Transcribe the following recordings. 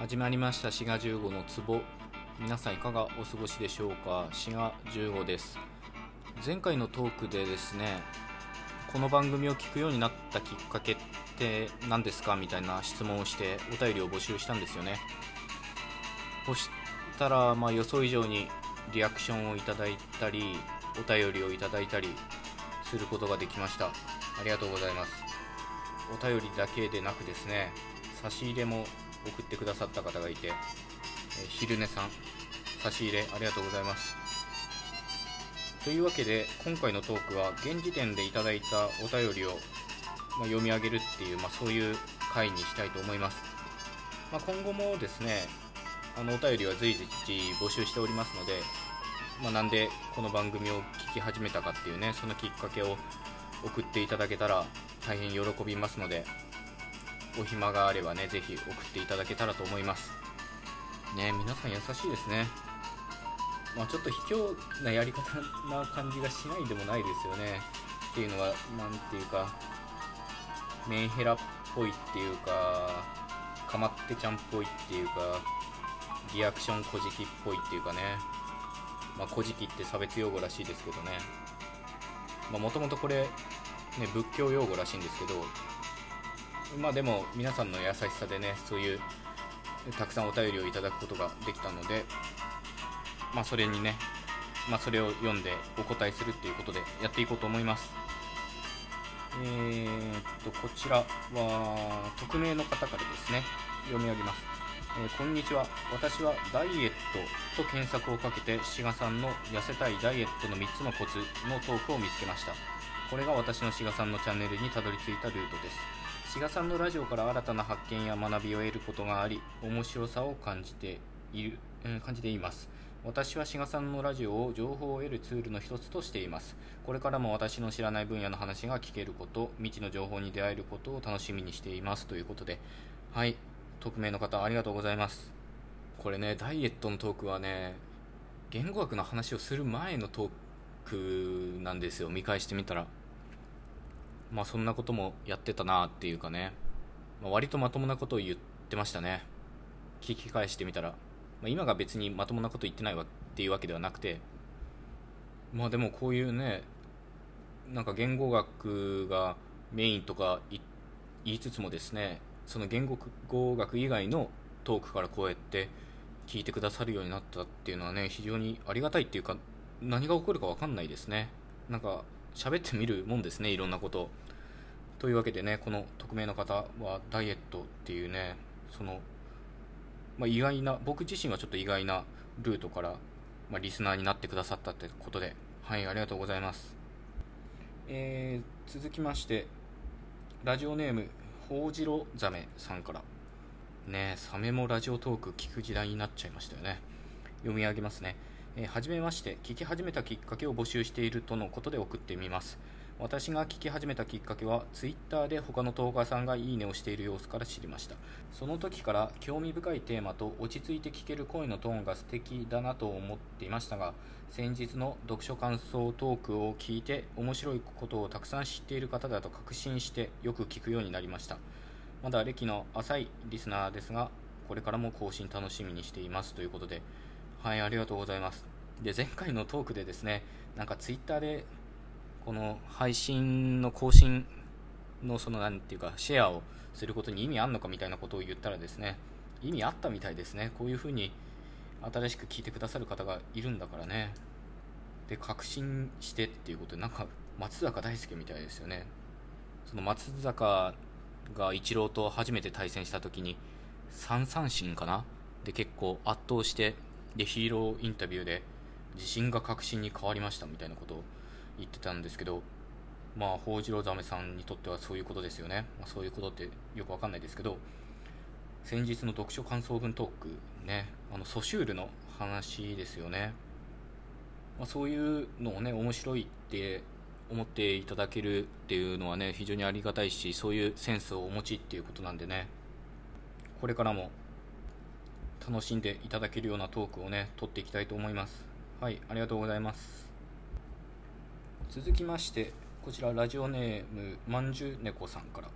始まりました。滋賀15の壺。皆さんいかがお過ごしでしょうか？滋賀15です。前回のトークでですねこの番組を聞くようになったきっかけって何ですか？みたいな質問をしてお便りを募集したんですよね。そしたらまあ予想以上にリアクションをいただいたりお便りをいただいたりすることができました。ありがとうございます。お便りだけでなくですね差し入れも送ってくださった方がいて、え昼寝さん差し入れありがとうございます。というわけで今回のトークは現時点でいただいたお便りを、ま、読み上げるっていう、まあ、そういう回にしたいと思います、まあ、今後もですねあのお便りは随時募集しておりますので、まあ、なんでこの番組を聞き始めたかっていうねそのきっかけを送っていただけたら大変喜びますのでお暇があればねぜひ送っていただけたらと思います。ね皆さん優しいですね。まあ、ちょっと卑怯なやり方な感じがしないでもないですよね。っていうのは何ていうかメンヘラっぽいっていうかかまってちゃんっぽいっていうかリアクションこじきっぽいっていうかね。まあ、古事記って差別用語らしいですけどね。もともとこれ、ね、仏教用語らしいんですけどまあでも皆さんの優しさでねそういうたくさんお便りをいただくことができたのでまあそれにねまあそれを読んでお答えするっていうことでやっていこうと思います。えー、っとこちらは匿名の方からですね読み上げます。えー、こんにちは。私はダイエットと検索をかけて志賀さんの痩せたいダイエットの3つのコツのトークを見つけました。これが私の志賀さんのチャンネルにたどり着いたルートです。志賀さんのラジオから新たな発見や学びを得ることがあり面白さを感じている、うん、感じています。私は志賀さんのラジオを情報を得るツールの一つとしています。これからも私の知らない分野の話が聞けること未知の情報に出会えることを楽しみにしています。ということではい匿名の方ありがとうございます。これねダイエットのトークはね言語学の話をする前のトークなんですよ。見返してみたら。まあそんなこともやってたなっていうかね、まあ、割とまともなことを言ってましたね。聞き返してみたら、まあ、今が別にまともなこと言ってないわっていうわけではなくて。まあでもこういうねなんか言語学がメインとか言いつつもですねその言語学以外のトークからこうやって聞いてくださるようになったっていうのはね非常にありがたいっていうか何が起こるか分かんないですね。なんか喋ってみるもんですねいろんなこと。というわけでねこの匿名の方はダイエットっていうねその、まあ、意外な僕自身はちょっと意外なルートから、まあ、リスナーになってくださったってことではいありがとうございます。えー、続きましてラジオネームホウジロザメさんから。ねサメもラジオトーク聞く時代になっちゃいましたよね。読み上げますね。えー、初めまして聞き始めたきっかけを募集しているとのことで送ってみます。私が聞き始めたきっかけは Twitter で他のトーカーさんがいいねをしている様子から知りました。その時から興味深いテーマと落ち着いて聞ける声のトーンが素敵だなと思っていましたが先日の読書感想トークを聞いて面白いことをたくさん知っている方だと確信してよく聞くようになりました。まだ歴の浅いリスナーですがこれからも更新楽しみにしています。ということではいありがとうございます。で前回のトークでですねなんかツイッターでこの配信の更新のその何ていうかシェアをすることに意味あんのかみたいなことを言ったらですね意味あったみたいですね。こういうふうに新しく聞いてくださる方がいるんだからね。で確信してっていうことでなんか松坂大輔みたいですよね。その松坂がイチローと初めて対戦した時に3三振かな？で結構圧倒してでヒーローインタビューで自信が確信に変わりましたみたいなことを言ってたんですけどまあホウジロザメさんにとってはそういうことですよね、まあ、そういうことってよくわかんないですけど先日の読書感想文トークねあのソシュールの話ですよね、まあ、そういうのをね面白いって思っていただけるっていうのはね非常にありがたいしそういうセンスをお持ちっていうことなんでねこれからも楽しんでいただけるようなトークをね取っていきたいと思います。はいありがとうございます。続きましてこちらラジオネームまんじゅう猫さんから。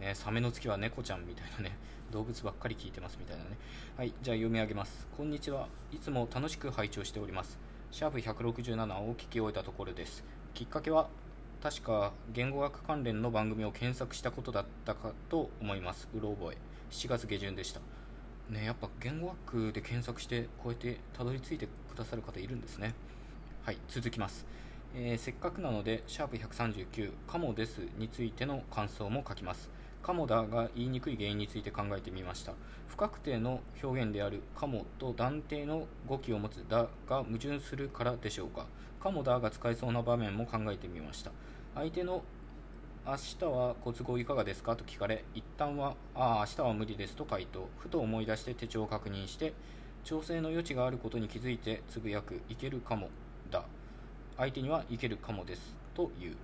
ねサメの月は猫ちゃんみたいなね動物ばっかり聞いてますみたいなね。はいじゃあ読み上げます。こんにちは。いつも楽しく拝聴しております。シャープ167を聞き終えたところです。きっかけは確か言語学関連の番組を検索したことだったかと思います。うろ覚え。7月下旬でした。ねやっぱ言語学で検索してこうやってたどり着いてくださる方いるんですねはい続きますえー、せっかくなので、シャープ139、カモですについての感想も書きます。カモだが言いにくい原因について考えてみました。不確定の表現であるカモと断定の語気を持つだが矛盾するからでしょうか。カモだが使えそうな場面も考えてみました。相手の明日はご都合いかがですか？と聞かれ、一旦は、ああ、明日は無理ですと回答。ふと思い出して手帳を確認して、調整の余地があることに気づいてつぶやく、いけるかもだ。相手にはいけるかもですという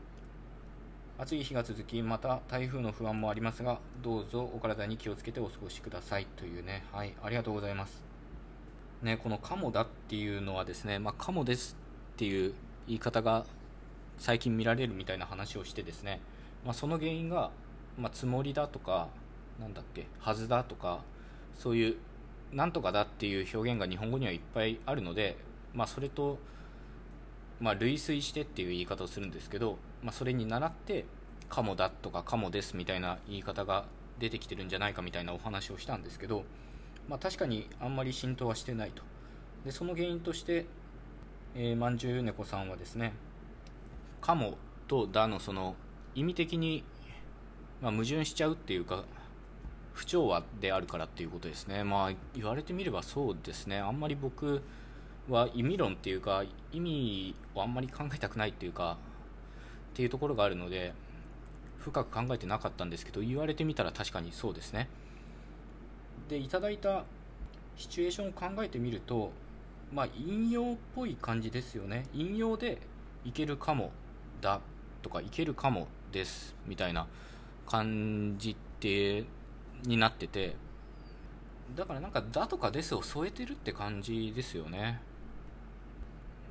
暑い日が続きまた台風の不安もありますがどうぞお体に気をつけてお過ごしくださいというねはいありがとうございますねこのカモだっていうのはですねまあ、カモですっていう言い方が最近見られるみたいな話をしてですね、まあ、その原因が、まあ、つもりだとかなんだっけはずだとかそういうなんとかだっていう表現が日本語にはいっぱいあるので、まあ、それとまあ、類推してっていう言い方をするんですけど、まあ、それに倣ってカモだとかカモですみたいな言い方が出てきてるんじゃないかみたいなお話をしたんですけど、まあ、確かにあんまり浸透はしてないと。でその原因としてえー、まんじゅう猫さんはですねカモとだのその意味的に、まあ、矛盾しちゃうっていうか不調和であるからっていうことですね。まあ言われてみればそうですね。あんまり僕は意味論っていうか意味をあんまり考えたくないっていうかっていうところがあるので深く考えてなかったんですけど言われてみたら確かにそうですね。でいただいたシチュエーションを考えてみるとまあ引用っぽい感じですよね。引用でいけるかもだとかいけるかもですみたいな感じってになってて。だからなんか「だ」とか「です」を添えてるって感じですよね。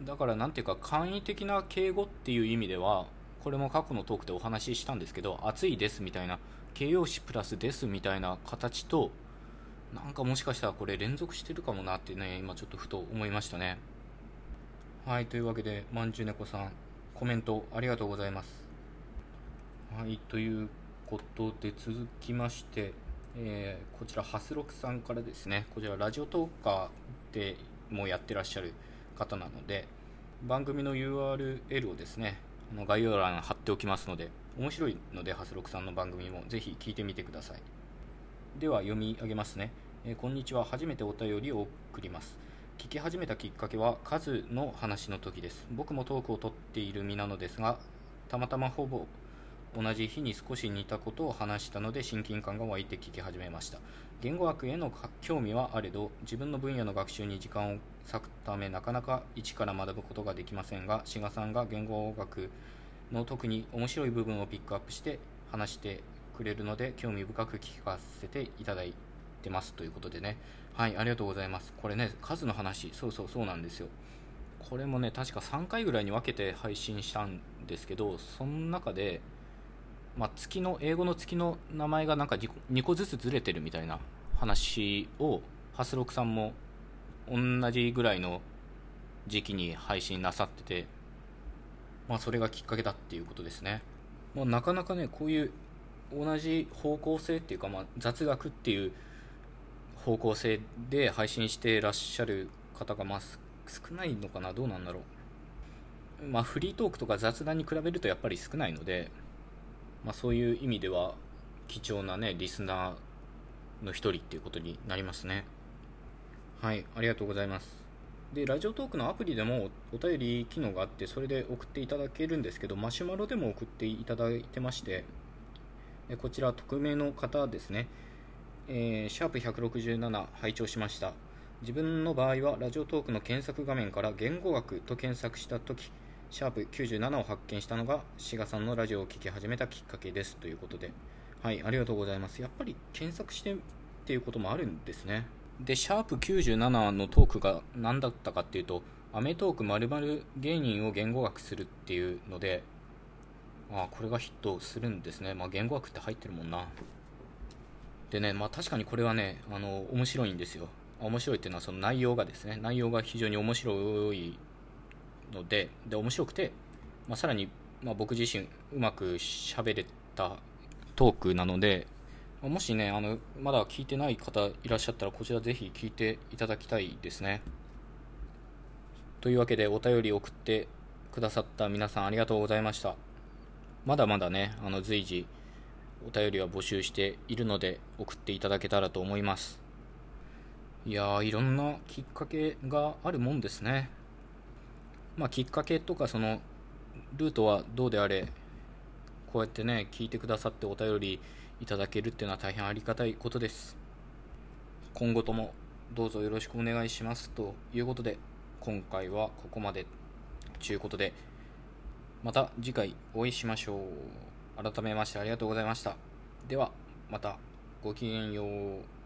だから何ていうか簡易的な敬語っていう意味ではこれも過去のトークでお話ししたんですけど暑いですみたいな形容詞プラスですみたいな形となんかもしかしたらこれ連続してるかもなってね今ちょっとふと思いましたね。はいというわけでまんじゅう猫さんコメントありがとうございます。はいということで続きましてえー、こちらハスロクさんからですね。こちらラジオトーカーでもやってらっしゃる方なので番組の URL をですねあの概要欄に貼っておきますので面白いのでハスロクさんの番組もぜひ聞いてみてください。では読み上げますね、えー、こんにちは。初めてお便りを送ります。聞き始めたきっかけは数の話の時です。僕もトークを取っている身なのですがたまたまほぼ同じ日に少し似たことを話したので親近感が湧いて聞き始めました。言語学への興味はあれど自分の分野の学習に時間を割くためなかなか一から学ぶことができませんが志賀さんが言語学の特に面白い部分をピックアップして話してくれるので興味深く聞かせていただいてますということでね。はいありがとうございます。これね数の話そうそうそうなんですよ。これもね確か3回ぐらいに分けて配信したんですけどその中でまあ、月の英語の月の名前がなんか2個ずつずれてるみたいな話をハスロクさんも同じぐらいの時期に配信なさってて、まあ、それがきっかけだっていうことですね、まあ、なかなかねこういう同じ方向性っていうか、まあ、雑学っていう方向性で配信してらっしゃる方がまあ少ないのかな？どうなんだろう？まあフリートークとか雑談に比べるとやっぱり少ないのでまあ、そういう意味では貴重なねリスナーの一人っていうことになりますね。はいありがとうございます。でラジオトークのアプリでもお便り機能があってそれで送っていただけるんですけどマシュマロでも送っていただいてましてこちら匿名の方ですね、えー、シャープ167拝聴しました。自分の場合はラジオトークの検索画面から言語学と検索した時シャープ97を発見したのが志賀さんのラジオを聴き始めたきっかけです。ということではいありがとうございます。やっぱり検索してっていうこともあるんですね。でシャープ97のトークが何だったかっていうとアメトークまる芸人を言語学するっていうのであこれがヒットするんですね。まあ言語学って入ってるもんな。でねまあ確かにこれはねあの面白いんですよ。面白いっていうのはその内容がですね内容が非常に面白いのでで面白くて、まあ、さらに、まあ、僕自身うまく喋れたトークなのでもしねあのまだ聞いてない方いらっしゃったらこちらぜひ聞いていただきたいですね。というわけでお便り送ってくださった皆さんありがとうございました。まだまだねあの随時お便りは募集しているので送っていただけたらと思います。いやーいろんなきっかけがあるもんですね。まあきっかけとかそのルートはどうであれこうやってね聞いてくださってお便りいただけるっていうのは大変ありがたいことです。今後ともどうぞよろしくお願いしますということで今回はここまでということでまた次回お会いしましょう。改めましてありがとうございました。ではまたごきげんよう。